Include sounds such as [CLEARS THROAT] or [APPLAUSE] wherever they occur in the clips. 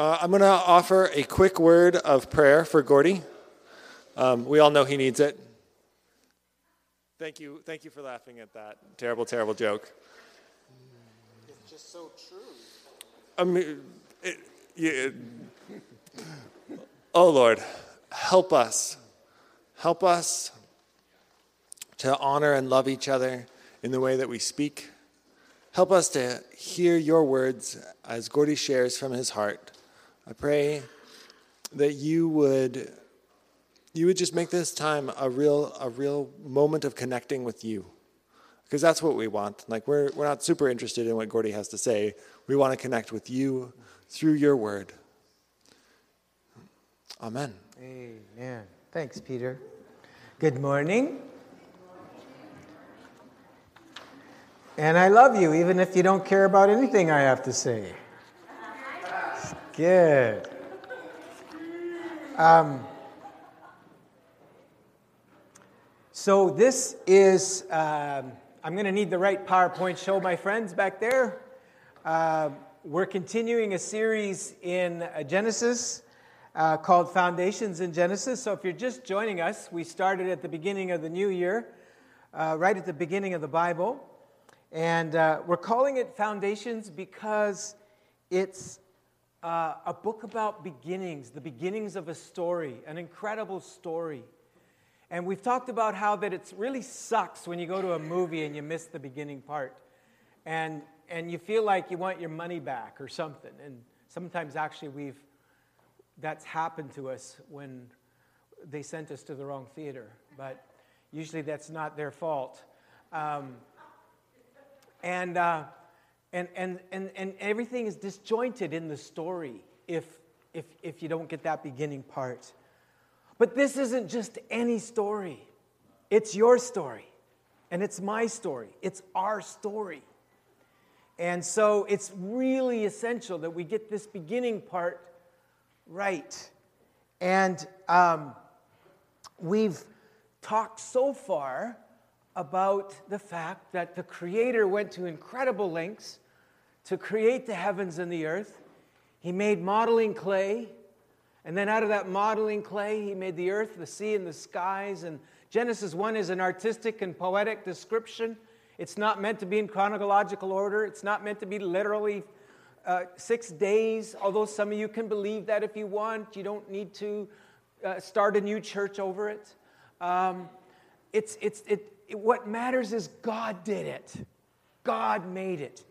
Uh, I'm going to offer a quick word of prayer for Gordy. Um, we all know he needs it. Thank you, thank you for laughing at that terrible, terrible joke. It's just so true. I mean, it, it, oh Lord, help us. Help us to honor and love each other in the way that we speak. Help us to hear your words as Gordy shares from his heart. I pray that you would you would just make this time a real a real moment of connecting with you. Because that's what we want. Like we're we're not super interested in what Gordy has to say. We want to connect with you through your word. Amen. Amen. Thanks, Peter. Good morning. And I love you, even if you don't care about anything I have to say. Good. Um, so, this is, um, I'm going to need the right PowerPoint show, my friends back there. Uh, we're continuing a series in uh, Genesis uh, called Foundations in Genesis. So, if you're just joining us, we started at the beginning of the new year, uh, right at the beginning of the Bible. And uh, we're calling it Foundations because it's uh, a book about beginnings, the beginnings of a story, an incredible story. And we've talked about how that it really sucks when you go to a movie and you miss the beginning part. And, and you feel like you want your money back or something. And sometimes actually we've, that's happened to us when they sent us to the wrong theater. But usually that's not their fault. Um, and, uh, and, and, and, and everything is disjointed in the story if, if, if you don't get that beginning part. But this isn't just any story, it's your story, and it's my story, it's our story. And so it's really essential that we get this beginning part right. And um, we've talked so far about the fact that the Creator went to incredible lengths to create the heavens and the earth. He made modeling clay, and then out of that modeling clay, He made the earth, the sea, and the skies. And Genesis 1 is an artistic and poetic description. It's not meant to be in chronological order, it's not meant to be literally uh, six days, although some of you can believe that if you want. You don't need to uh, start a new church over it. Um, it's, it's, it, what matters is God did it. God made it.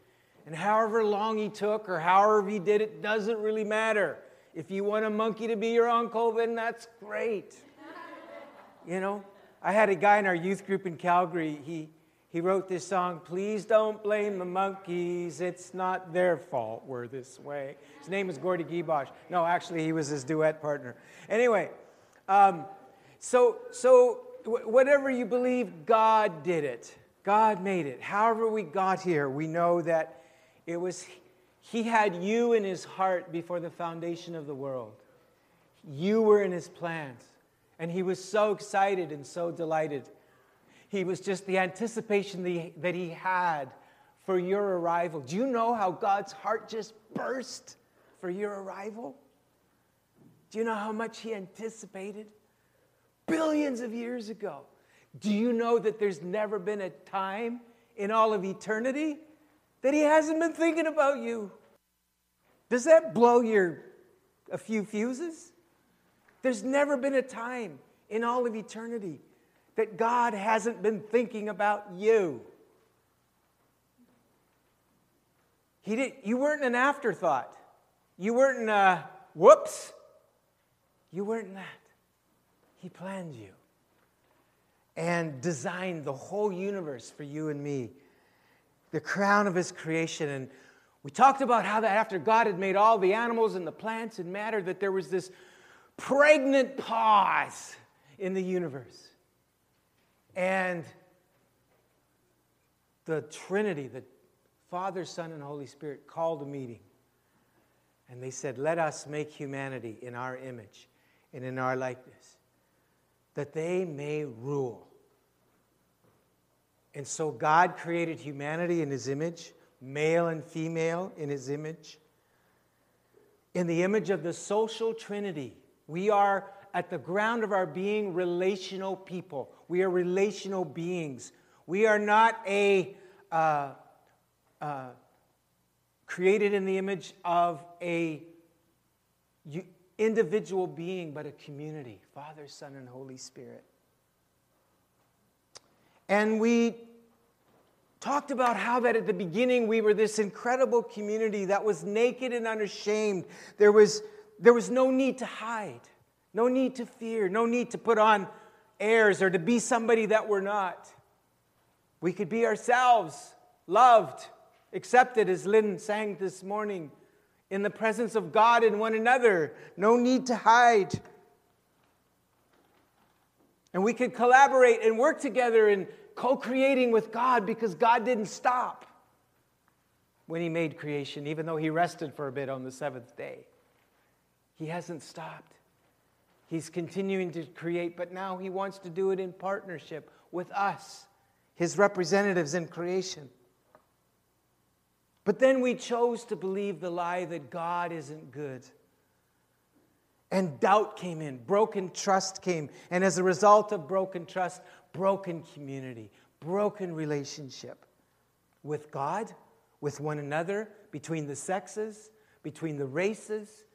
And however long he took or however he did it doesn't really matter. If you want a monkey to be your uncle, then that's great. You know, I had a guy in our youth group in Calgary. He, he wrote this song, Please Don't Blame the Monkeys. It's not their fault we're this way. His name is Gordy Gibosh. No, actually, he was his duet partner. Anyway, um, so, so whatever you believe, God did it. God made it. However, we got here, we know that it was He had you in His heart before the foundation of the world. You were in His plans. And He was so excited and so delighted. He was just the anticipation that He had for your arrival. Do you know how God's heart just burst for your arrival? Do you know how much He anticipated? billions of years ago. Do you know that there's never been a time in all of eternity that he hasn't been thinking about you? Does that blow your a few fuses? There's never been a time in all of eternity that God hasn't been thinking about you. He did, you weren't an afterthought. You weren't in a whoops. You weren't that. He planned you and designed the whole universe for you and me, the crown of His creation. And we talked about how that after God had made all the animals and the plants and matter, that there was this pregnant pause in the universe. And the Trinity, the Father, Son, and Holy Spirit, called a meeting. And they said, Let us make humanity in our image and in our likeness that they may rule. And so God created humanity in his image, male and female in his image. in the image of the social trinity. We are, at the ground of our being, relational people. We are relational beings. We are not a uh, uh, created in the image of a individual being, but a community Father, Son, and Holy Spirit. And we talked about how that at the beginning we were this incredible community that was naked and unashamed. There was, there was no need to hide, no need to fear, no need to put on airs or to be somebody that we're not. We could be ourselves, loved, accepted, as Lynn sang this morning, in the presence of God and one another. No need to hide. And we could collaborate and work together in co creating with God because God didn't stop when He made creation, even though He rested for a bit on the seventh day. He hasn't stopped. He's continuing to create, but now He wants to do it in partnership with us, His representatives in creation. But then we chose to believe the lie that God isn't good. And doubt came in, broken trust came. And as a result of broken trust, broken community, broken relationship with God, with one another, between the sexes, between the races,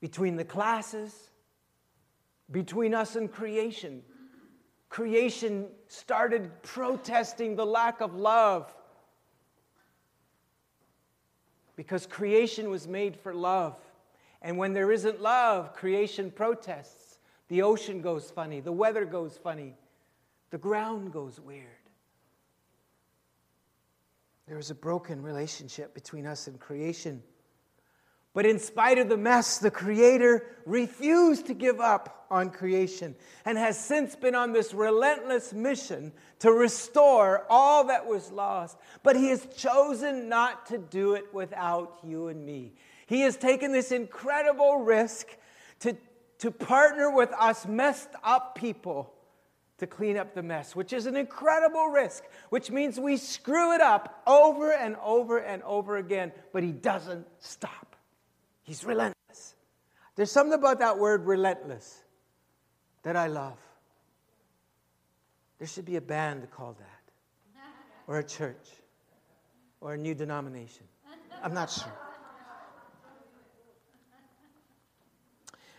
between the classes, between us and creation. Creation started protesting the lack of love because creation was made for love. And when there isn't love, creation protests. The ocean goes funny, the weather goes funny, the ground goes weird. There is a broken relationship between us and creation. But in spite of the mess, the Creator refused to give up on creation and has since been on this relentless mission to restore all that was lost. But He has chosen not to do it without you and me. He has taken this incredible risk to, to partner with us messed up people to clean up the mess, which is an incredible risk, which means we screw it up over and over and over again, but He doesn't stop. He's relentless. There's something about that word relentless that I love. There should be a band called that, or a church, or a new denomination. I'm not sure.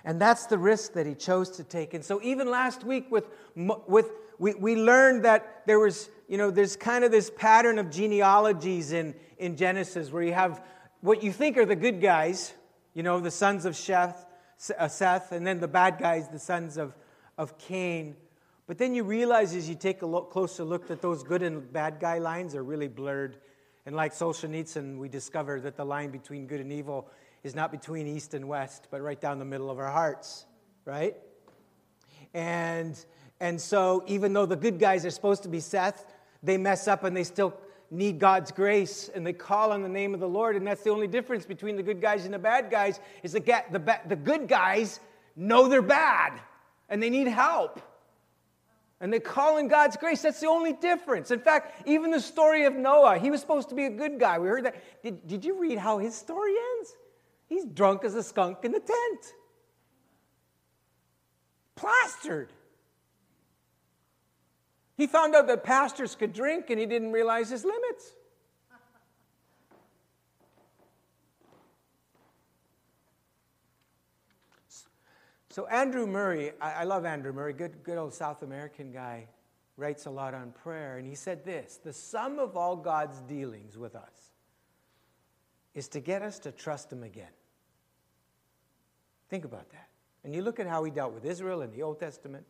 And that's the risk that he chose to take. And so even last week with, with we, we learned that there was, you know, there's kind of this pattern of genealogies in, in Genesis where you have what you think are the good guys, you know, the sons of Seth, uh, Seth and then the bad guys, the sons of, of Cain. But then you realize as you take a look, closer look that those good and bad guy lines are really blurred. And like Solzhenitsyn, we discover that the line between good and evil is not between east and west, but right down the middle of our hearts, right? And, and so even though the good guys are supposed to be Seth, they mess up and they still need God's grace and they call on the name of the Lord. And that's the only difference between the good guys and the bad guys is the, the, the good guys know they're bad and they need help. And they call in God's grace. That's the only difference. In fact, even the story of Noah, he was supposed to be a good guy. We heard that. Did, did you read how his story ends? He's drunk as a skunk in the tent, plastered. He found out that pastors could drink and he didn't realize his limits. So, Andrew Murray, I, I, love Andrew Murray, good, good old South American guy, writes a lot on prayer. And he said this The sum of all God's dealings with us is to get us to trust Him again. Think about that. And you look at how He dealt with Israel in the Old Testament,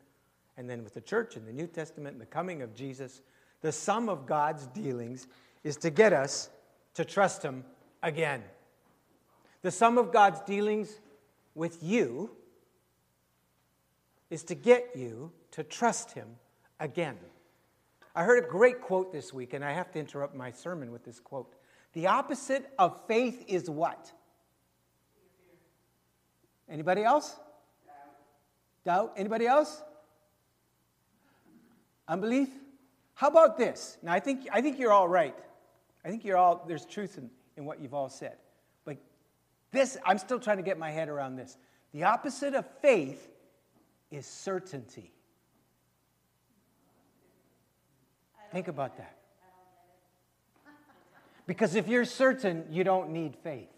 and then with the church in the New Testament and the coming of Jesus, the sum of God's dealings is to get us to trust Him again. The sum of God's dealings with you is to get you to trust Him again. I heard a great quote this week, and I have to interrupt my sermon with this quote. The opposite of faith is what? Anybody else? Doubt. Anybody else? Unbelief? How about this? Now, I think, I think you're all right. I think you're all, there's truth in, in what you've all said. But This, I'm still trying to get my head around this. The opposite of faith is certainty. Think about that. Because if you're certain, you don't need faith.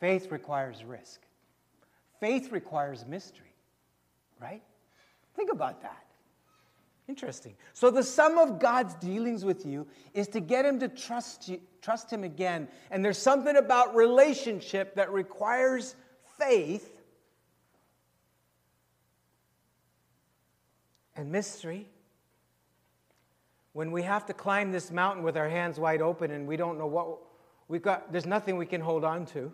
Faith requires risk. Faith requires mystery, right? Think about that. Interesting. So the sum of God's dealings with you is to get him to trust you, trust him again. And there's something about relationship that requires faith and mystery. When we have to climb this mountain with our hands wide open and we don't know what we've got, there's nothing we can hold on to.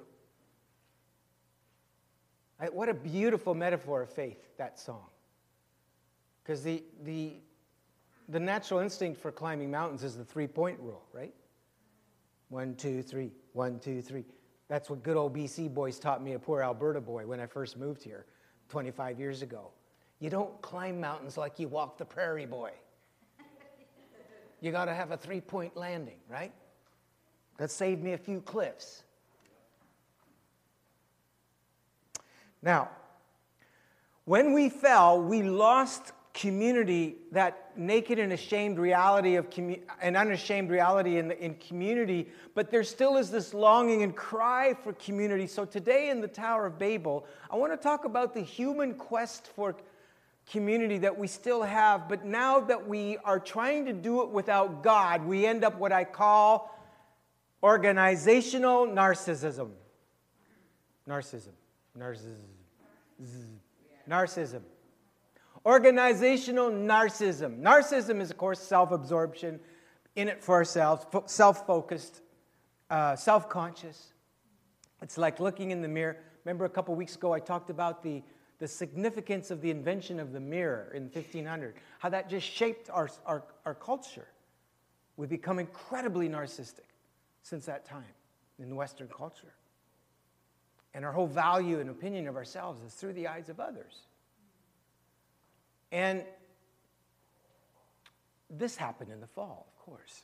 What a beautiful metaphor of faith, that song. Because the, the, the natural instinct for climbing mountains is the three point rule, right? One, two, three, one, two, three. That's what good old BC boys taught me, a poor Alberta boy, when I first moved here 25 years ago. You don't climb mountains like you walk the prairie boy. You got to have a three point landing, right? That saved me a few cliffs. Now, when we fell, we lost community, that naked and ashamed reality of commu- an unashamed reality in, in community, but there still is this longing and cry for community. So today in the Tower of Babel, I want to talk about the human quest for community that we still have, but now that we are trying to do it without God, we end up what I call organizational narcissism. Narcissism. Narcissism. Narcissism. Organizational narcissism. Narcissism is, of course, self absorption, in it for ourselves, self focused, uh, self conscious. It's like looking in the mirror. Remember a couple weeks ago I talked about the, the significance of the invention of the mirror in 1500, how that just shaped our, our, our culture. We've become incredibly narcissistic since that time in Western culture. And our whole value and opinion of ourselves is through the eyes of others. And this happened in the fall, of course.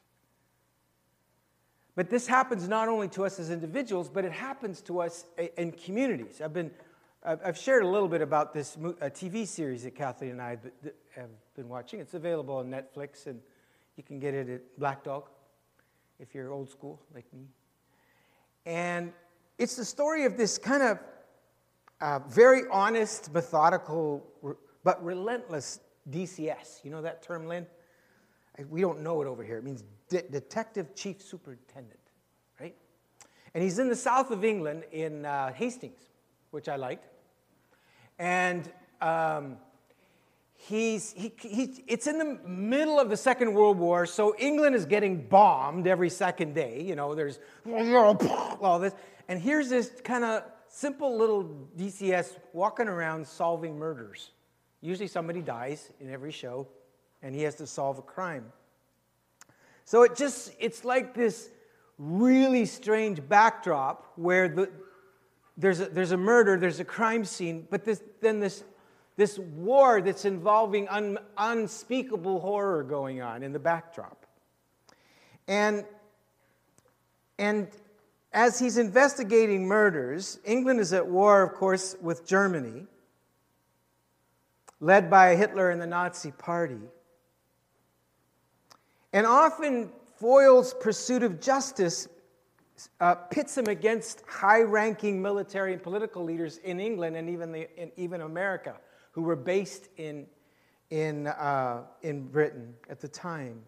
But this happens not only to us as individuals, but it happens to us in communities. I've been, I've shared a little bit about this TV series that Kathleen and I have been watching. It's available on Netflix, and you can get it at Black Dog if you're old school like me. And it's the story of this kind of uh, very honest, methodical but relentless DCS. You know that term, Lynn? We don't know it over here. It means De- Detective Chief Superintendent, right? And he's in the south of England in uh, Hastings, which I liked. And um, he's, he, he, it's in the middle of the Second World War, so England is getting bombed every second day. You know, there's [LAUGHS] all this. And here's this kind of simple little DCS walking around solving murders. Usually somebody dies in every show, and he has to solve a crime. So it just, it's like this really strange backdrop where the, there's, a, there's a murder, there's a crime scene, but this, then this, this war that's involving un, unspeakable horror going on in the backdrop. And, and as he's investigating murders, England is at war, of course, with Germany led by Hitler and the Nazi Party. And often Foyle's pursuit of justice uh, pits him against high ranking military and political leaders in England and even, the, in, even America who were based in, in, uh, in Britain at the time.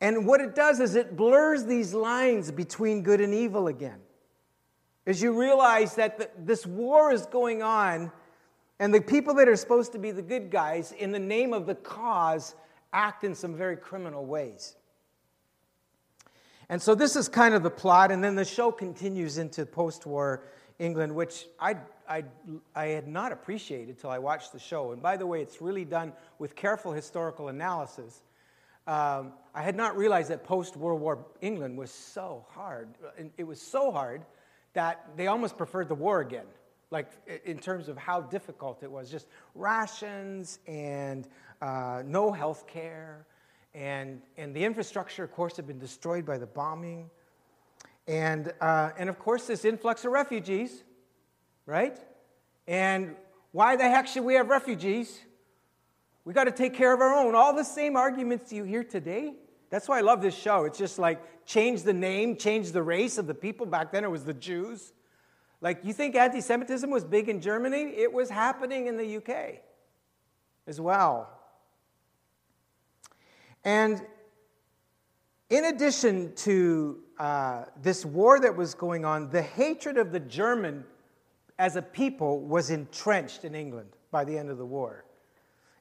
And what it does is it blurs these lines between good and evil again. As you realize that the, this war is going on and the people that are supposed to be the good guys, in the name of the cause, act in some very criminal ways. And so this is kind of the plot, and then the show continues into post war England, which I, I, I had not appreciated till I watched the show. And by the way, it's really done with careful historical analysis. Um, I had not realized that post World War England was so hard. It was so hard that they almost preferred the war again like in terms of how difficult it was just rations and uh, no health care and, and the infrastructure of course had been destroyed by the bombing And, uh, and of course, this influx of refugees, right? And why the heck should we have refugees? We got to take care of our own. All the same arguments you hear today. That's why I love this show. It's just like change the name, change the race of the people. Back then it was the Jews. Like, you think anti Semitism was big in Germany? It was happening in the UK as well. And in addition to uh, this war that was going on, the hatred of the German as a people was entrenched in England by the end of the war.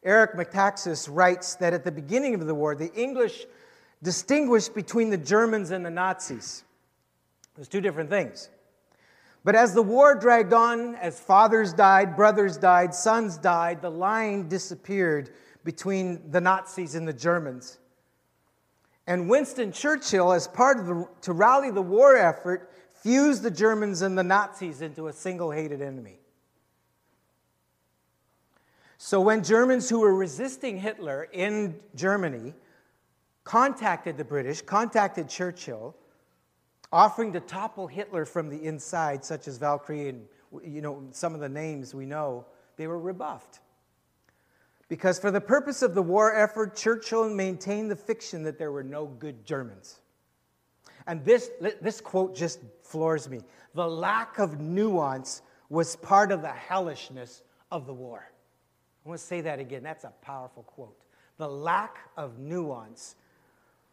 Eric Metaxas writes that at the beginning of the war, the English distinguished between the Germans and the Nazis. There's two different things. But as the war dragged on, as fathers died, brothers died, sons died, the line disappeared between the Nazis and the Germans. And Winston Churchill, as part of the, to rally the war effort, fused the Germans and the Nazis into a single hated enemy. So when Germans who were resisting Hitler in Germany contacted the British, contacted Churchill, offering to topple Hitler from the inside, such as Valkyrie and you know some of the names we know, they were rebuffed. Because for the purpose of the war effort, Churchill maintained the fiction that there were no good Germans. And this, this quote just floors me. The lack of nuance was part of the hellishness of the war. I want to say that again. That's a powerful quote. The lack of nuance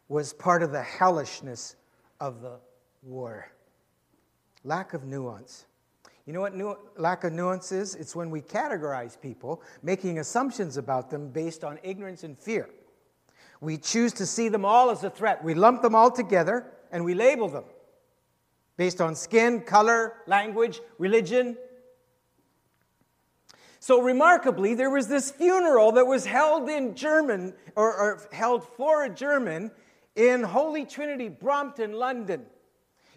was part of the hellishness of the war. Lack of nuance. You know what nu- lack of nuance is? It's when we categorize people, making assumptions about them based on ignorance and fear. We choose to see them all as a threat. We lump them all together and we label them based on skin, color, language, religion. So, remarkably, there was this funeral that was held in German, or, or held for a German, in Holy Trinity, Brompton, London.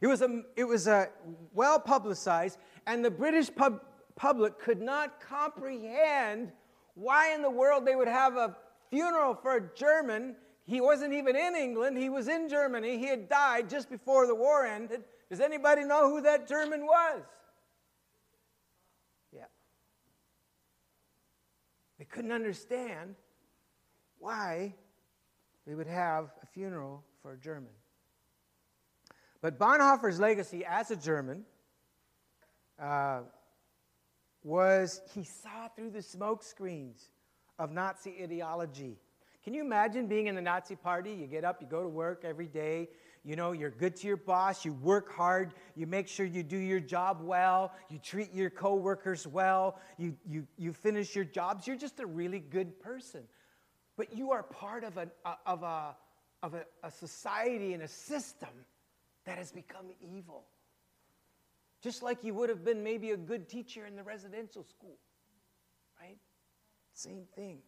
It was, a, it was a well publicized, and the British pub, public could not comprehend why in the world they would have a funeral for a German. He wasn't even in England, he was in Germany. He had died just before the war ended. Does anybody know who that German was? Yeah. They couldn't understand why they would have a funeral for a German. But Bonhoeffer's legacy as a German uh, was he saw through the smoke screens of Nazi ideology. Can you imagine being in the Nazi party? You get up, you go to work every day, you know, you're good to your boss, you work hard, you make sure you do your job well, you treat your coworkers well, you, you, you finish your jobs. You're just a really good person. But you are part of, a, of, a, of a, a society and a system that has become evil. Just like you would have been maybe a good teacher in the residential school, right? Same thing.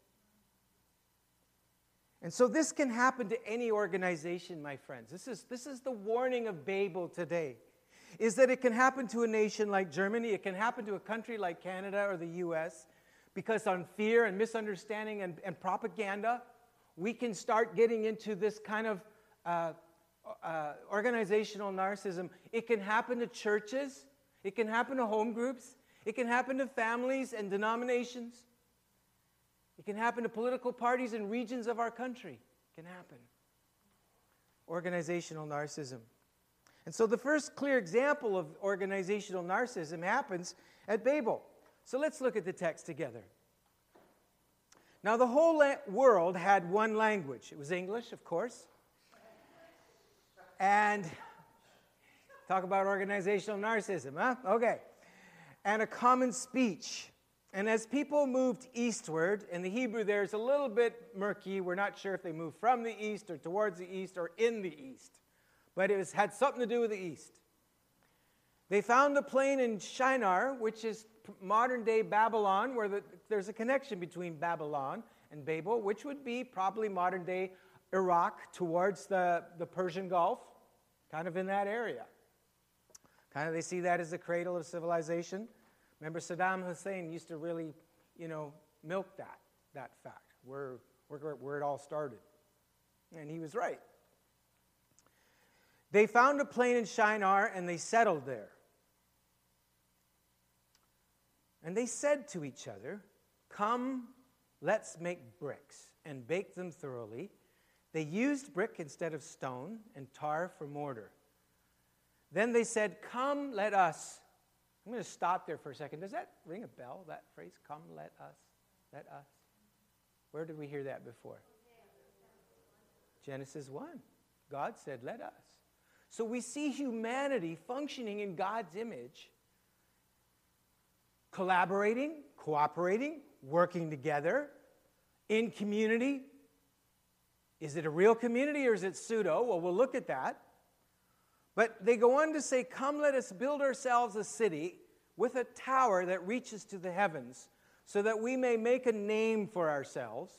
And so this can happen to any organization, my friends. This is, this is the warning of Babel today. Is that it can happen to a nation like Germany, it can happen to a country like Canada or the US, because on fear and misunderstanding and, and propaganda, we can start getting into this kind of uh, uh, organizational narcissism. It can happen to churches, it can happen to home groups, it can happen to families and denominations, it can happen to political parties and regions of our country. It can happen. Organizational narcissism. And so the first clear example of organizational narcissism happens at Babel. So let's look at the text together. Now, the whole world had one language. It was English, of course. And talk about organizational narcissism, huh? Okay. And a common speech. And as people moved eastward, in the Hebrew there's a little bit murky. We're not sure if they moved from the east or towards the east or in the east. But it was, had something to do with the east. They found a plain in Shinar, which is modern day Babylon, where the, there's a connection between Babylon and Babel, which would be probably modern day Iraq towards the, the Persian Gulf, kind of in that area. Kind of they see that as the cradle of civilization. Remember, Saddam Hussein used to really, you know, milk that, that fact, where, where, where it all started. And he was right. They found a plain in Shinar and they settled there. And they said to each other, Come, let's make bricks and bake them thoroughly. They used brick instead of stone and tar for mortar. Then they said, Come, let us. I'm going to stop there for a second. Does that ring a bell, that phrase? Come, let us. Let us. Where did we hear that before? Genesis 1. God said, Let us. So we see humanity functioning in God's image, collaborating, cooperating, working together in community. Is it a real community or is it pseudo? Well, we'll look at that. But they go on to say, Come, let us build ourselves a city with a tower that reaches to the heavens, so that we may make a name for ourselves.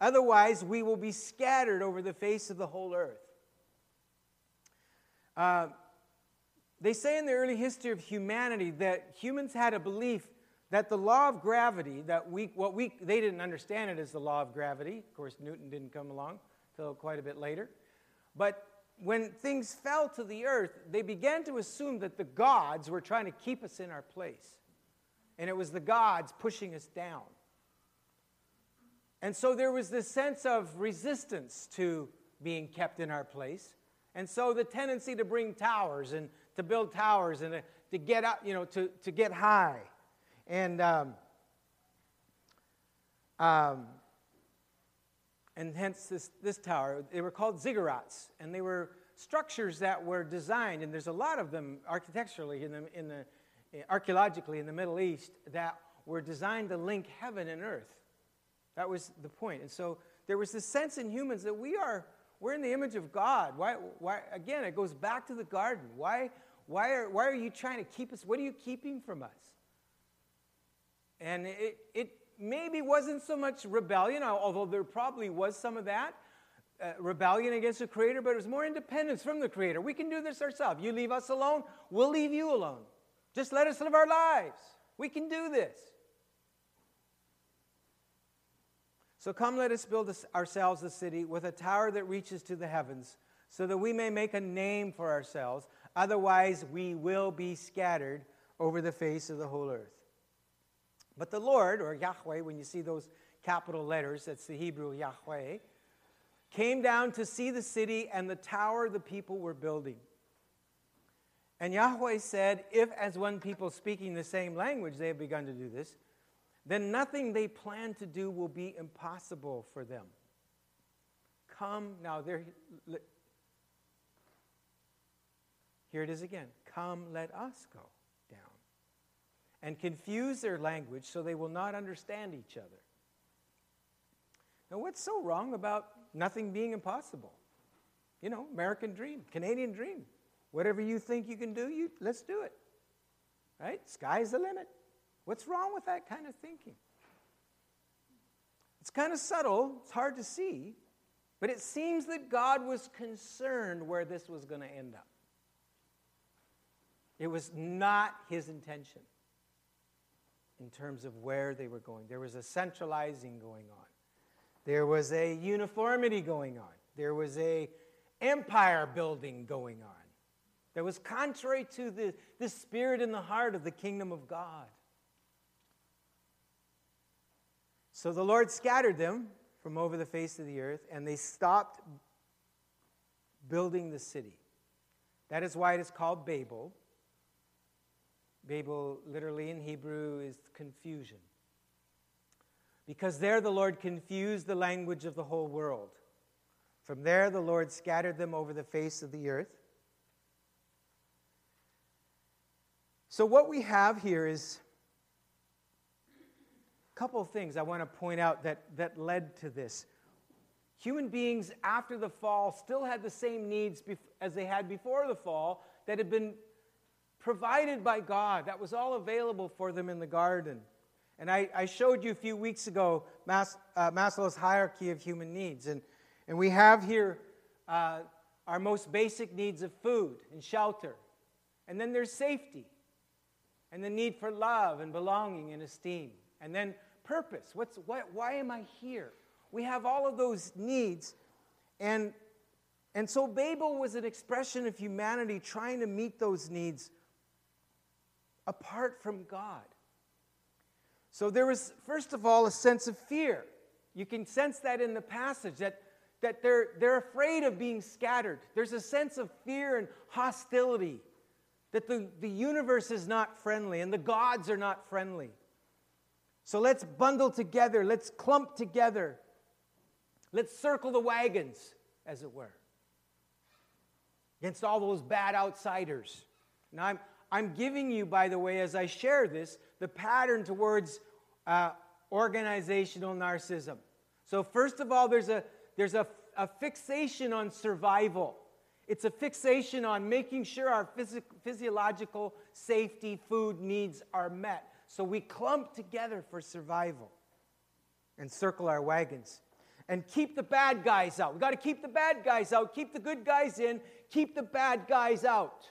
Otherwise, we will be scattered over the face of the whole earth. Uh, they say in the early history of humanity that humans had a belief that the law of gravity, that we, what we, they didn't understand it as the law of gravity. Of course, Newton didn't come along until quite a bit later. But when things fell to the earth, they began to assume that the gods were trying to keep us in our place. And it was the gods pushing us down. And so there was this sense of resistance to being kept in our place. And so the tendency to bring towers and to build towers and to, to get up, you know, to, to get high. And, um, um, and hence this, this tower, they were called ziggurats. And they were structures that were designed, and there's a lot of them architecturally in the, in the archaeologically in the Middle East that were designed to link heaven and earth. That was the point. And so there was this sense in humans that we are we're in the image of God. Why, why again, it goes back to the garden. Why, why, are, why are you trying to keep us? What are you keeping from us? And it, it maybe wasn't so much rebellion, although there probably was some of that. Uh, rebellion against the Creator, but it was more independence from the Creator. We can do this ourselves. You leave us alone, we'll leave you alone. Just let us live our lives. We can do this. So come, let us build ourselves a city with a tower that reaches to the heavens, so that we may make a name for ourselves. Otherwise, we will be scattered over the face of the whole earth. But the Lord, or Yahweh, when you see those capital letters, that's the Hebrew Yahweh, came down to see the city and the tower the people were building. And Yahweh said, If, as one people speaking the same language, they have begun to do this, then nothing they plan to do will be impossible for them. Come, now there, here it is again. Come, let us go. And confuse their language so they will not understand each other. Now, what's so wrong about nothing being impossible? You know, American dream, Canadian dream. Whatever you think you can do, you, let's do it. Right? Sky's the limit. What's wrong with that kind of thinking? It's kind of subtle, it's hard to see, but it seems that God was concerned where this was going to end up. It was not his intention in terms of where they were going. There was a centralizing going on. There was a uniformity going on. There was a empire building going on. That was contrary to the, the spirit in the heart of the kingdom of God. So the Lord scattered them from over the face of the earth, and they stopped building the city. That is why it is called Babel. Babel, literally in Hebrew, is confusion. Because there the Lord confused the language of the whole world. From there the Lord scattered them over the face of the earth. So, what we have here is a couple of things I want to point out that, that led to this. Human beings after the fall still had the same needs as they had before the fall that had been provided by God. That was all available for them in the garden. And I, I showed you a few weeks ago Mas- uh, Maslow's hierarchy of human needs. And, and we have here uh, our most basic needs of food and shelter. And then there's safety and the need for love and belonging and esteem. And then purpose? What's, why, why am I here? We have all of those needs. And And so Babel was an expression of humanity trying to meet those needs apart from God. So there was, first of all, a sense of fear. You can sense that in the passage that, that they're, they're afraid of being scattered. There's a sense of fear and hostility, that the, the universe is not friendly and the gods are not friendly. So let's bundle together, let's clump together, let's circle the wagons, as it were, against all those bad outsiders. Now, I'm, I'm giving you, by the way, as I share this, the pattern towards uh, organizational narcissism. So, first of all, there's, a, there's a, a fixation on survival. It's a fixation on making sure our phys- physiological safety, food needs are met. So we clump together for survival and circle our wagons and keep the bad guys out. We got to keep the bad guys out, keep the good guys in, keep the bad guys out.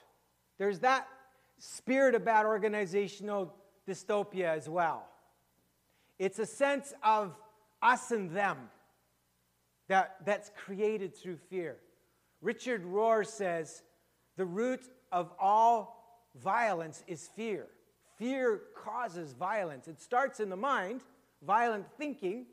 There's that spirit about organizational dystopia as well. It's a sense of us and them that, that's created through fear. Richard Rohr says the root of all violence is fear. Fear causes violence. It starts in the mind, violent thinking,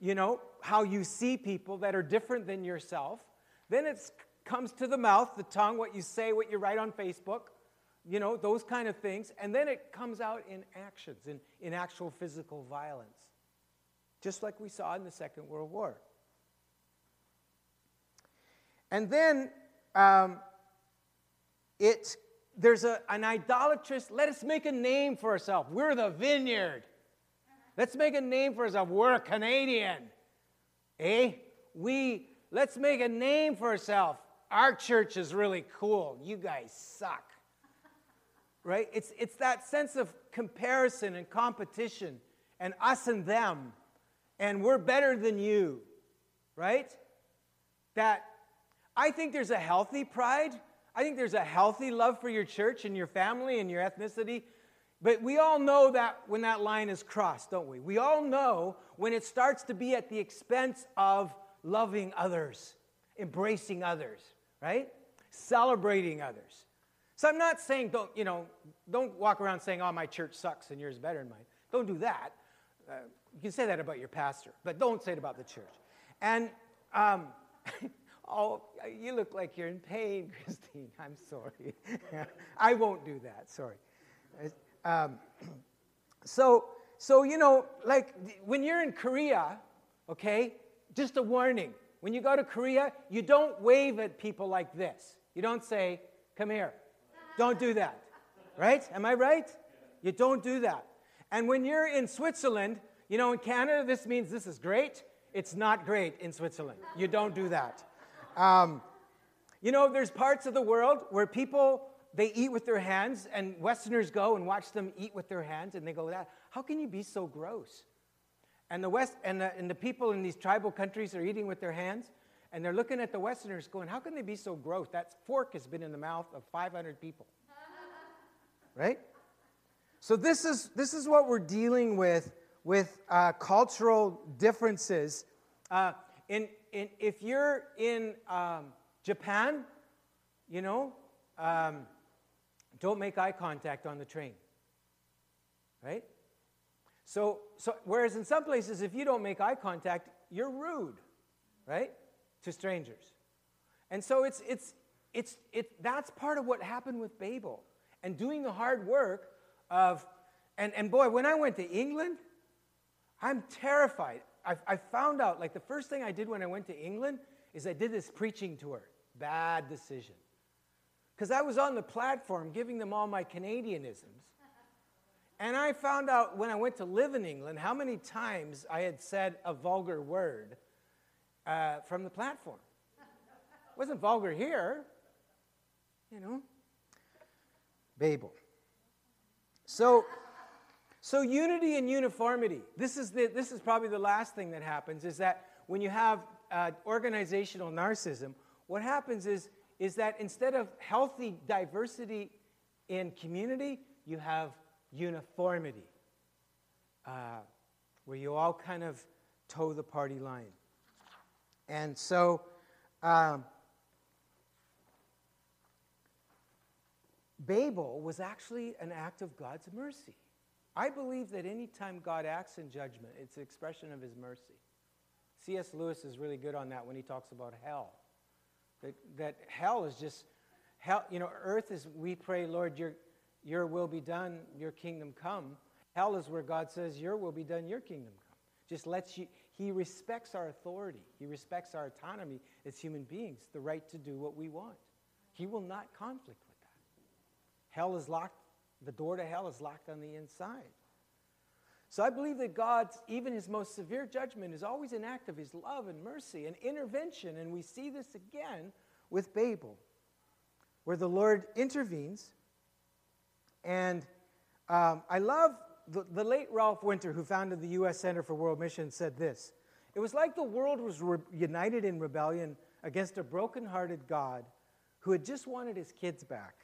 you know, how you see people that are different than yourself. Then it comes to the mouth, the tongue, what you say, what you write on Facebook, you know, those kind of things. And then it comes out in actions, in, in actual physical violence, just like we saw in the Second World War. And then um, it there's a, an idolatrous, let us make a name for ourselves. We're the vineyard. Let's make a name for ourselves. We're Canadian. Eh? We, let's make a name for ourselves. Our church is really cool. You guys suck. Right? It's, it's that sense of comparison and competition and us and them. And we're better than you. Right? That I think there's a healthy pride I think there's a healthy love for your church and your family and your ethnicity. But we all know that when that line is crossed, don't we? We all know when it starts to be at the expense of loving others, embracing others, right? Celebrating others. So I'm not saying don't, you know, don't walk around saying, oh, my church sucks and yours is better than mine. Don't do that. Uh, you can say that about your pastor, but don't say it about the church. And um, [LAUGHS] Oh, you look like you're in pain, [LAUGHS] Christine. I'm sorry. [LAUGHS] I won't do that. Sorry. Um, [CLEARS THROAT] so, so, you know, like when you're in Korea, okay, just a warning. When you go to Korea, you don't wave at people like this. You don't say, come here. Don't do that. Right? Am I right? You don't do that. And when you're in Switzerland, you know, in Canada, this means this is great. It's not great in Switzerland. You don't do that. Um, you know, there's parts of the world where people they eat with their hands, and Westerners go and watch them eat with their hands, and they go, "That how can you be so gross?" And the West and the, and the people in these tribal countries are eating with their hands, and they're looking at the Westerners, going, "How can they be so gross? That fork has been in the mouth of 500 people." [LAUGHS] right? So this is this is what we're dealing with with uh, cultural differences. Uh, in in, if you're in um, Japan, you know, um, don't make eye contact on the train. Right? So, so, whereas in some places, if you don't make eye contact, you're rude, right? To strangers. And so it's, it's, it's, it, that's part of what happened with Babel. And doing the hard work of, and, and boy, when I went to England, I'm terrified. I, I found out, like, the first thing I did when I went to England is I did this preaching tour. Bad decision. Because I was on the platform giving them all my Canadianisms. And I found out when I went to live in England how many times I had said a vulgar word uh, from the platform. Wasn't vulgar here, you know. Babel. So, so, unity and uniformity. This is, the, this is probably the last thing that happens is that when you have uh, organizational narcissism, what happens is, is that instead of healthy diversity in community, you have uniformity, uh, where you all kind of toe the party line. And so, um, Babel was actually an act of God's mercy. I believe that anytime God acts in judgment, it's an expression of his mercy. C.S. Lewis is really good on that when he talks about hell. That, that hell is just, hell, you know, earth is, we pray, Lord, your, your will be done, your kingdom come. Hell is where God says, Your will be done, your kingdom come. Just lets you, he respects our authority. He respects our autonomy as human beings, the right to do what we want. He will not conflict with that. Hell is locked, the door to hell is locked on the inside. So I believe that God's, even his most severe judgment, is always an act of his love and mercy and intervention. And we see this again with Babel, where the Lord intervenes. And um, I love the, the late Ralph Winter, who founded the U.S. Center for World Mission, said this It was like the world was re- united in rebellion against a broken-hearted God who had just wanted his kids back.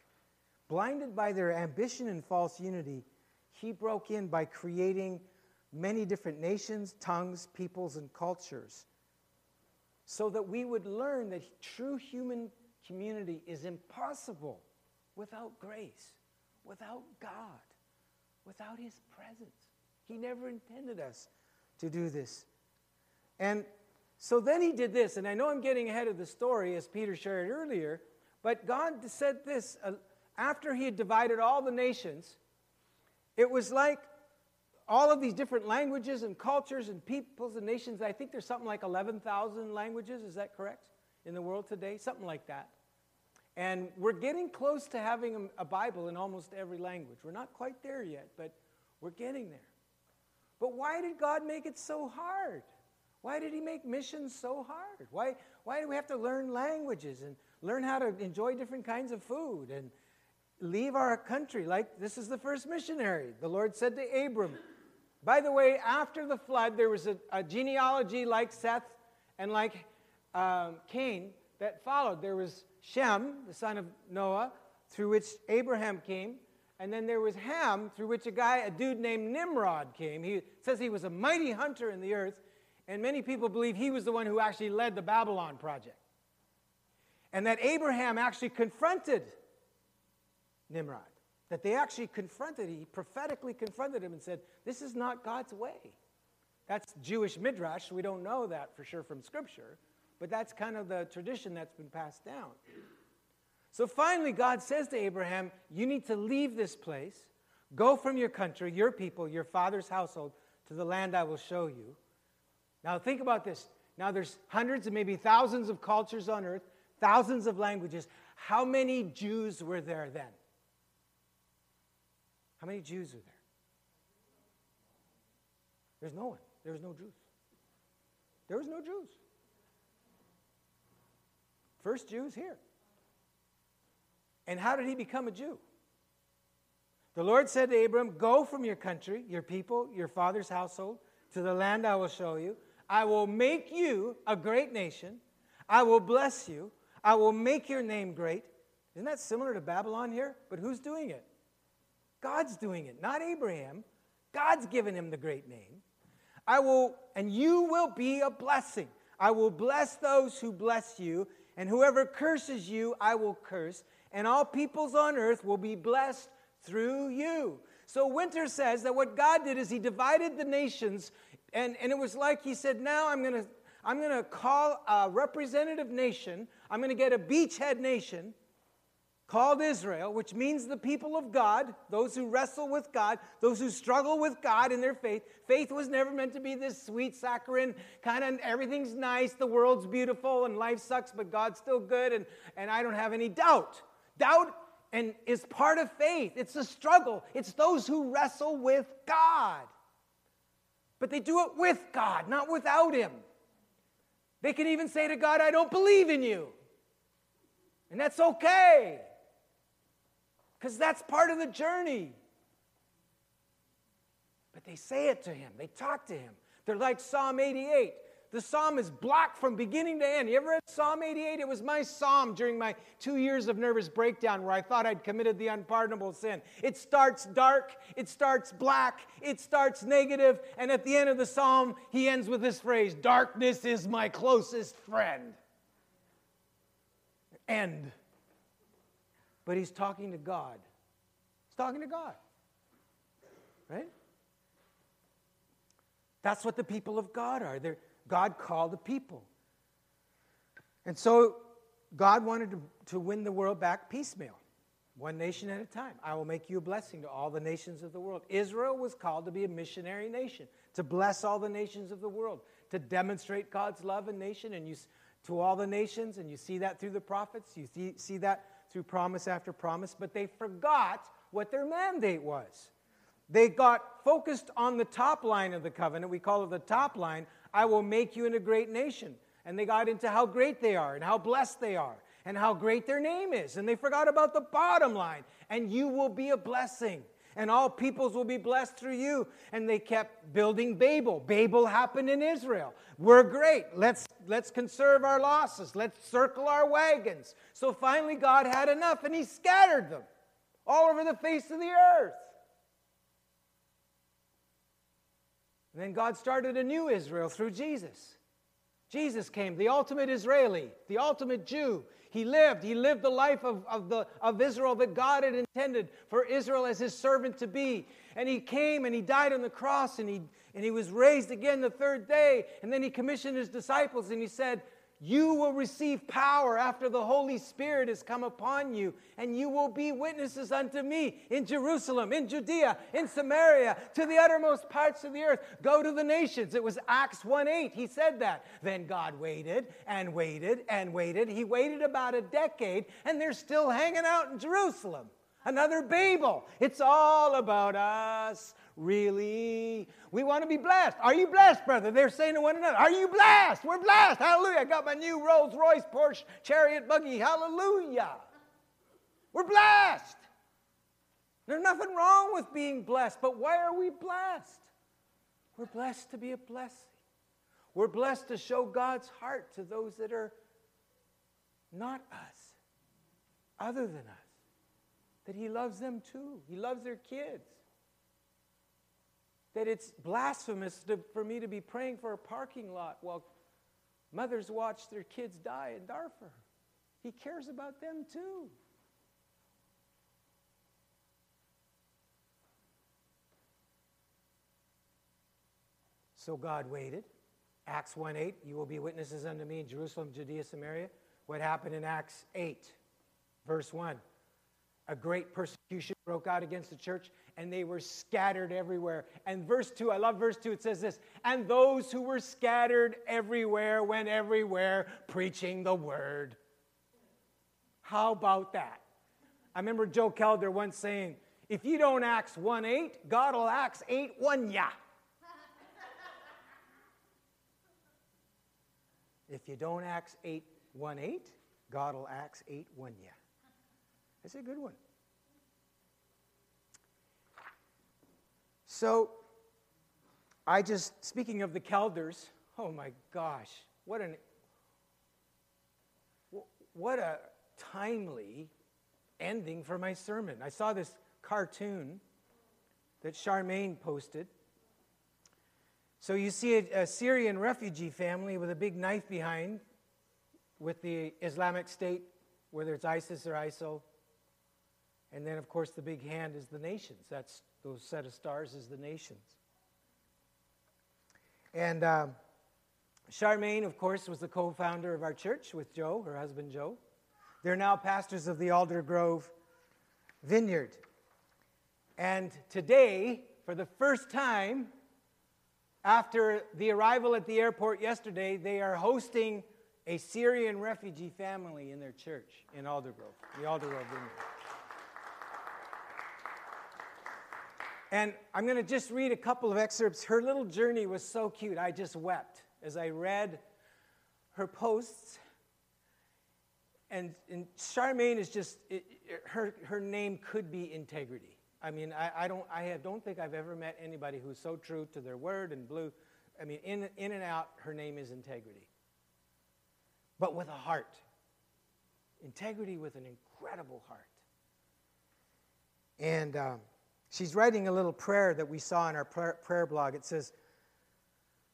Blinded by their ambition and false unity, he broke in by creating many different nations, tongues, peoples, and cultures so that we would learn that true human community is impossible without grace, without God without his presence. He never intended us to do this. And so then he did this, and I know I'm getting ahead of the story as Peter shared earlier, but God said this uh, after he had divided all the nations, it was like all of these different languages and cultures and peoples and nations. I think there's something like 11,000 languages, is that correct, in the world today? Something like that. And we're getting close to having a Bible in almost every language. We're not quite there yet, but we're getting there. But why did God make it so hard? Why did He make missions so hard? Why, why do we have to learn languages and learn how to enjoy different kinds of food and leave our country? Like, this is the first missionary. The Lord said to Abram, by the way, after the flood, there was a, a genealogy like Seth and like um, Cain that followed. There was Shem, the son of Noah, through which Abraham came. And then there was Ham, through which a guy, a dude named Nimrod came. He says he was a mighty hunter in the earth, and many people believe he was the one who actually led the Babylon project. And that Abraham actually confronted Nimrod. That they actually confronted, he prophetically confronted him and said, This is not God's way. That's Jewish midrash. We don't know that for sure from Scripture. But that's kind of the tradition that's been passed down. So finally, God says to Abraham, You need to leave this place, go from your country, your people, your father's household, to the land I will show you. Now, think about this. Now, there's hundreds and maybe thousands of cultures on earth, thousands of languages. How many Jews were there then? How many Jews were there? There's no one. There was no Jews. There was no Jews. First Jews here. And how did he become a Jew? The Lord said to Abram, Go from your country, your people, your father's household, to the land I will show you. I will make you a great nation. I will bless you. I will make your name great. Isn't that similar to Babylon here? But who's doing it? God's doing it, not Abraham. God's given him the great name. I will, and you will be a blessing. I will bless those who bless you, and whoever curses you, I will curse, and all peoples on earth will be blessed through you. So Winter says that what God did is he divided the nations, and, and it was like he said, Now I'm going to. I'm going to call a representative nation. I'm going to get a beachhead nation called Israel, which means the people of God, those who wrestle with God, those who struggle with God in their faith. Faith was never meant to be this sweet, saccharine kind of everything's nice, the world's beautiful, and life sucks, but God's still good, and, and I don't have any doubt. Doubt and is part of faith. It's a struggle. It's those who wrestle with God. But they do it with God, not without Him. They can even say to God, I don't believe in you. And that's okay because that's part of the journey. But they say it to him, they talk to him. They're like Psalm 88. The psalm is blocked from beginning to end. You ever read Psalm 88? It was my psalm during my two years of nervous breakdown where I thought I'd committed the unpardonable sin. It starts dark, it starts black, it starts negative, and at the end of the psalm, he ends with this phrase Darkness is my closest friend. End but he's talking to God. He's talking to God. Right? That's what the people of God are. They're, God called the people. And so God wanted to, to win the world back piecemeal, one nation at a time. I will make you a blessing to all the nations of the world. Israel was called to be a missionary nation, to bless all the nations of the world, to demonstrate God's love and nation and you, to all the nations. And you see that through the prophets, you see, see that through promise after promise. But they forgot what their mandate was. They got focused on the top line of the covenant. We call it the top line I will make you into a great nation. And they got into how great they are and how blessed they are and how great their name is. And they forgot about the bottom line. And you will be a blessing. And all peoples will be blessed through you. And they kept building Babel. Babel happened in Israel. We're great. Let's, let's conserve our losses. Let's circle our wagons. So finally, God had enough and He scattered them all over the face of the earth. And then God started a new Israel through Jesus. Jesus came, the ultimate Israeli, the ultimate Jew. He lived, he lived the life of, of, the, of Israel that God had intended for Israel as his servant to be. And he came and he died on the cross and he, and he was raised again the third day. And then he commissioned his disciples and he said, you will receive power after the Holy Spirit has come upon you, and you will be witnesses unto me in Jerusalem, in Judea, in Samaria, to the uttermost parts of the earth. Go to the nations. It was Acts 1 8. He said that. Then God waited and waited and waited. He waited about a decade, and they're still hanging out in Jerusalem. Another Babel. It's all about us really. We want to be blessed. Are you blessed, brother? They're saying to one another, Are you blessed? We're blessed. Hallelujah. I got my new Rolls Royce Porsche chariot buggy. Hallelujah. We're blessed. There's nothing wrong with being blessed, but why are we blessed? We're blessed to be a blessing. We're blessed to show God's heart to those that are not us, other than us. That He loves them too. He loves their kids that it's blasphemous to, for me to be praying for a parking lot while mothers watch their kids die in Darfur. He cares about them too. So God waited. Acts 1 8, you will be witnesses unto me in Jerusalem, Judea, Samaria. What happened in Acts 8, verse 1? A great persecution broke out against the church, and they were scattered everywhere. And verse 2, I love verse 2, it says this And those who were scattered everywhere went everywhere preaching the word. How about that? I remember Joe Calder once saying, If you don't Acts 1 8, God will Acts 8 1 ya. [LAUGHS] if you don't Acts 8 1 8, God will Acts 8 1 ya. That's a good one. So, I just, speaking of the Kelders, oh my gosh, what an, what a timely ending for my sermon. I saw this cartoon that Charmaine posted. So you see a, a, Syrian refugee family with a big knife behind, with the Islamic State, whether it's ISIS or ISIL. And then, of course, the big hand is the nations. That's those set of stars is the nations. And um, Charmaine, of course, was the co founder of our church with Joe, her husband Joe. They're now pastors of the Aldergrove Vineyard. And today, for the first time, after the arrival at the airport yesterday, they are hosting a Syrian refugee family in their church in Aldergrove, the Aldergrove Vineyard. And I'm going to just read a couple of excerpts. Her little journey was so cute. I just wept as I read her posts. And, and Charmaine is just, it, it, her, her name could be integrity. I mean, I, I, don't, I have, don't think I've ever met anybody who's so true to their word and blue. I mean, in, in and out, her name is integrity. But with a heart. Integrity with an incredible heart. And um, She's writing a little prayer that we saw in our prayer blog. It says,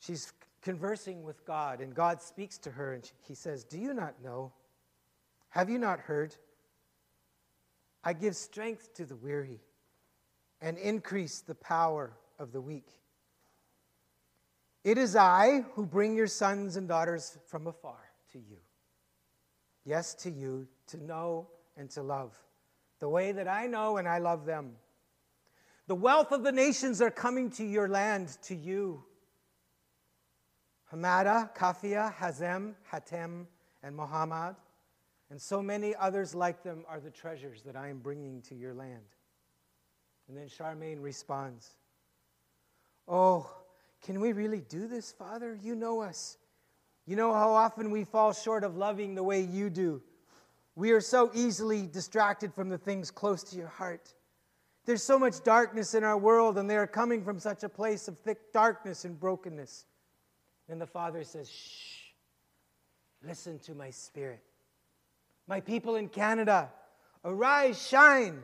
She's conversing with God, and God speaks to her, and He says, Do you not know? Have you not heard? I give strength to the weary, and increase the power of the weak. It is I who bring your sons and daughters from afar to you. Yes, to you, to know and to love, the way that I know and I love them. The wealth of the nations are coming to your land, to you. Hamada, Kafia, Hazem, Hatem, and Muhammad, and so many others like them are the treasures that I am bringing to your land. And then Charmaine responds, Oh, can we really do this, Father? You know us. You know how often we fall short of loving the way you do. We are so easily distracted from the things close to your heart. There's so much darkness in our world, and they are coming from such a place of thick darkness and brokenness. And the Father says, Shh, listen to my spirit. My people in Canada, arise, shine.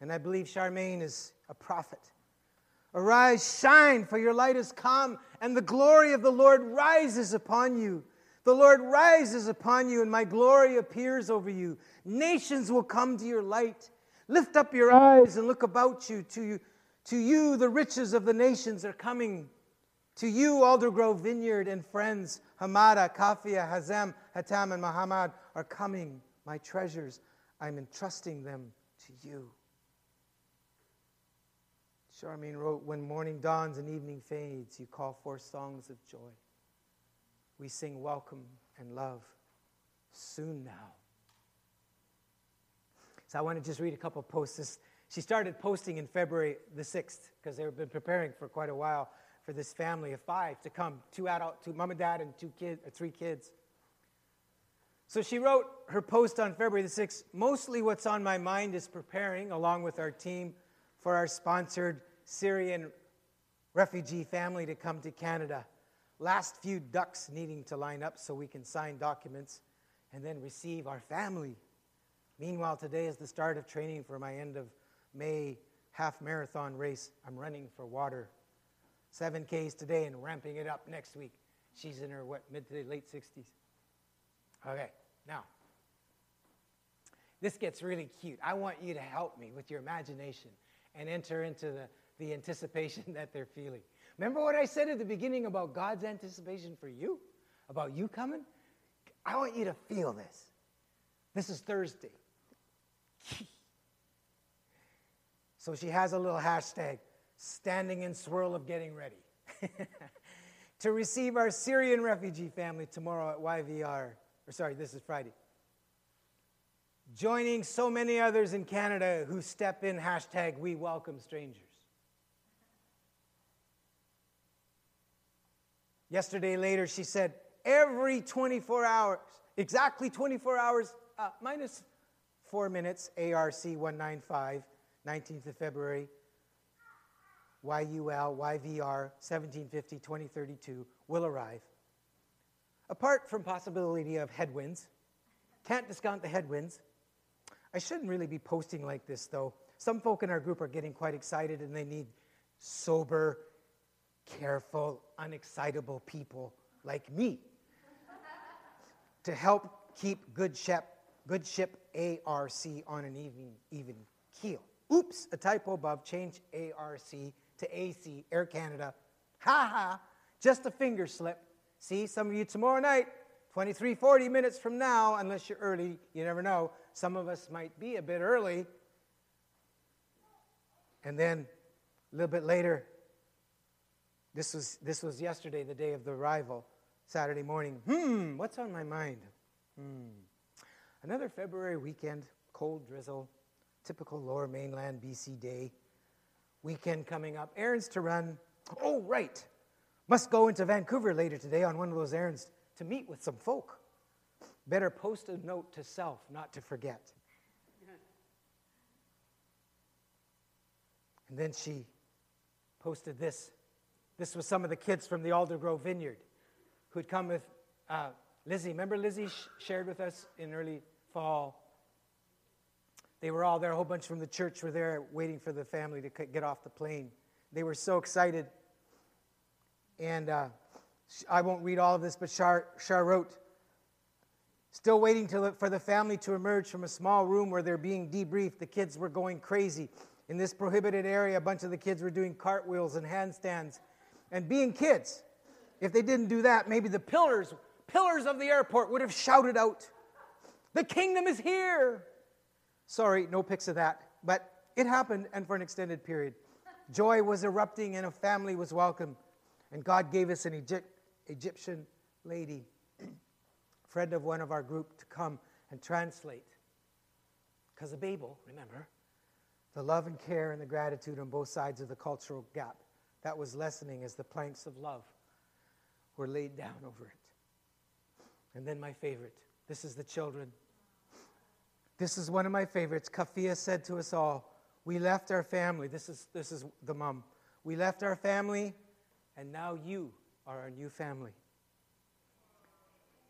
And I believe Charmaine is a prophet. Arise, shine, for your light has come, and the glory of the Lord rises upon you. The Lord rises upon you, and my glory appears over you. Nations will come to your light. Lift up your eyes and look about you. To you, to you the riches of the nations are coming. To you, Aldergrove Vineyard and friends, Hamada, Kafia, Hazem, Hatam, and Muhammad are coming. My treasures, I'm entrusting them to you. Charmaine wrote, When morning dawns and evening fades, you call forth songs of joy. We sing welcome and love soon now. So I want to just read a couple posts. This, she started posting in February the 6th because they've been preparing for quite a while for this family of five to come, two adult, two mom and dad and two kids, or uh, three kids. So she wrote her post on February the 6th. Mostly what's on my mind is preparing, along with our team, for our sponsored Syrian refugee family to come to Canada. Last few ducks needing to line up so we can sign documents and then receive our family. Meanwhile, today is the start of training for my end of May half marathon race. I'm running for water. 7Ks today and ramping it up next week. She's in her what mid to late 60s. Okay, now this gets really cute. I want you to help me with your imagination and enter into the, the anticipation [LAUGHS] that they're feeling. Remember what I said at the beginning about God's anticipation for you? About you coming? I want you to feel this. This is Thursday. [LAUGHS] so she has a little hashtag standing in swirl of getting ready [LAUGHS] to receive our Syrian refugee family tomorrow at YVR. Or sorry, this is Friday joining so many others in Canada who step in hashtag we welcome strangers. Yesterday later, she said, every 24 hours, exactly 24 hours, uh, minus four minutes, ARC 195, 19th of February, YUL, YVR 1750, 2032 will arrive. Apart from possibility of headwinds, can't discount the headwinds, I shouldn't really be posting like this, though. Some folk in our group are getting quite excited and they need sober, careful, unexcitable people like me to help keep good ship, good ship ARC on an even, even keel. Oops, a typo above. Change ARC to AC, Air Canada. Ha ha, just a finger slip. See, some of you tomorrow night, 23, 40 minutes from now, unless you're early, you never know, some of us might be a bit early. And then a little bit later, this was, this was yesterday, the day of the arrival, Saturday morning. Hmm, what's on my mind? Hmm. Another February weekend, cold drizzle, typical lower mainland BC day. Weekend coming up, errands to run. Oh, right. Must go into Vancouver later today on one of those errands to meet with some folk. Better post a note to self not to forget. And then she posted this. This was some of the kids from the Aldergrove Vineyard who'd come with uh, Lizzie. Remember, Lizzie sh- shared with us in early fall. They were all there, a whole bunch from the church were there waiting for the family to get off the plane. They were so excited. And uh, I won't read all of this, but Shar, wrote, Still waiting to, for the family to emerge from a small room where they're being debriefed. The kids were going crazy. In this prohibited area, a bunch of the kids were doing cartwheels and handstands and being kids. If they didn't do that, maybe the pillars, pillars of the airport would have shouted out, The kingdom is here! Sorry, no pics of that. But it happened and for an extended period. Joy was erupting and a family was welcome. And God gave us an Egypt, Egyptian lady, [CLEARS THROAT] friend of one of our group, to come and translate. Because of Babel, remember, the love and care and the gratitude on both sides of the cultural gap. That was lessening as the planks of love were laid down over it. And then my favorite this is the children. This is one of my favorites. Kafia said to us all, We left our family. This is, this is the mom. We left our family, and now you are our new family.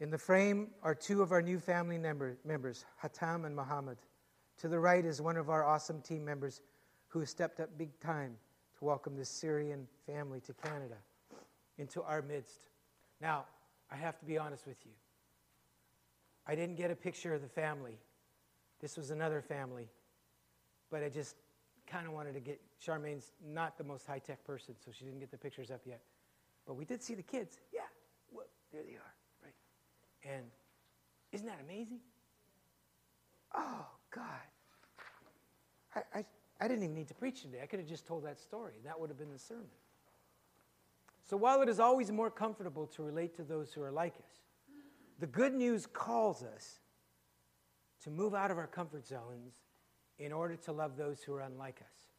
In the frame are two of our new family member, members, Hatam and Muhammad. To the right is one of our awesome team members who stepped up big time to welcome this Syrian family to Canada into our midst. Now, I have to be honest with you. I didn't get a picture of the family. This was another family. But I just kind of wanted to get Charmaine's not the most high tech person, so she didn't get the pictures up yet. But we did see the kids. Yeah, well, there they are, right? And isn't that amazing? Oh, God. I, I, I didn't even need to preach today. I could have just told that story. That would have been the sermon. So while it is always more comfortable to relate to those who are like us, the good news calls us to move out of our comfort zones in order to love those who are unlike us,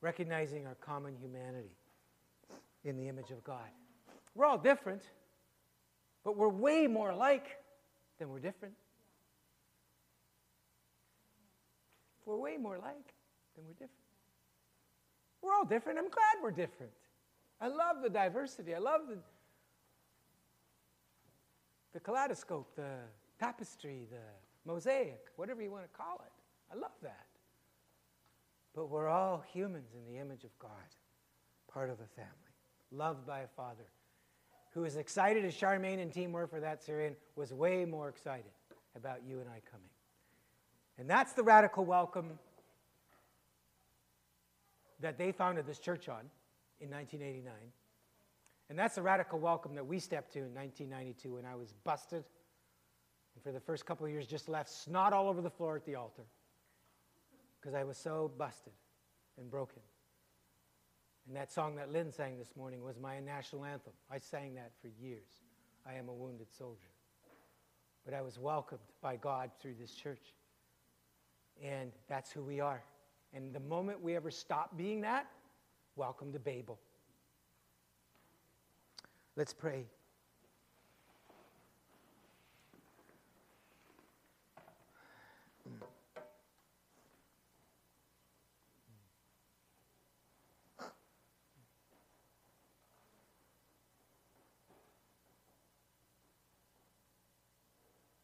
recognizing our common humanity in the image of God. We're all different, but we're way more alike than we're different. We're way more alike than we're different. We're all different. I'm glad we're different. I love the diversity. I love the, the kaleidoscope, the tapestry, the mosaic, whatever you want to call it. I love that. But we're all humans in the image of God, part of a family, loved by a father who excited as Charmaine and team were for that Syrian, was way more excited about you and I coming. And that's the radical welcome that they founded this church on in 1989. And that's the radical welcome that we stepped to in 1992 when I was busted for the first couple of years just left snot all over the floor at the altar because I was so busted and broken. And that song that Lynn sang this morning was my national anthem. I sang that for years. I am a wounded soldier. But I was welcomed by God through this church. And that's who we are. And the moment we ever stop being that, welcome to Babel. Let's pray.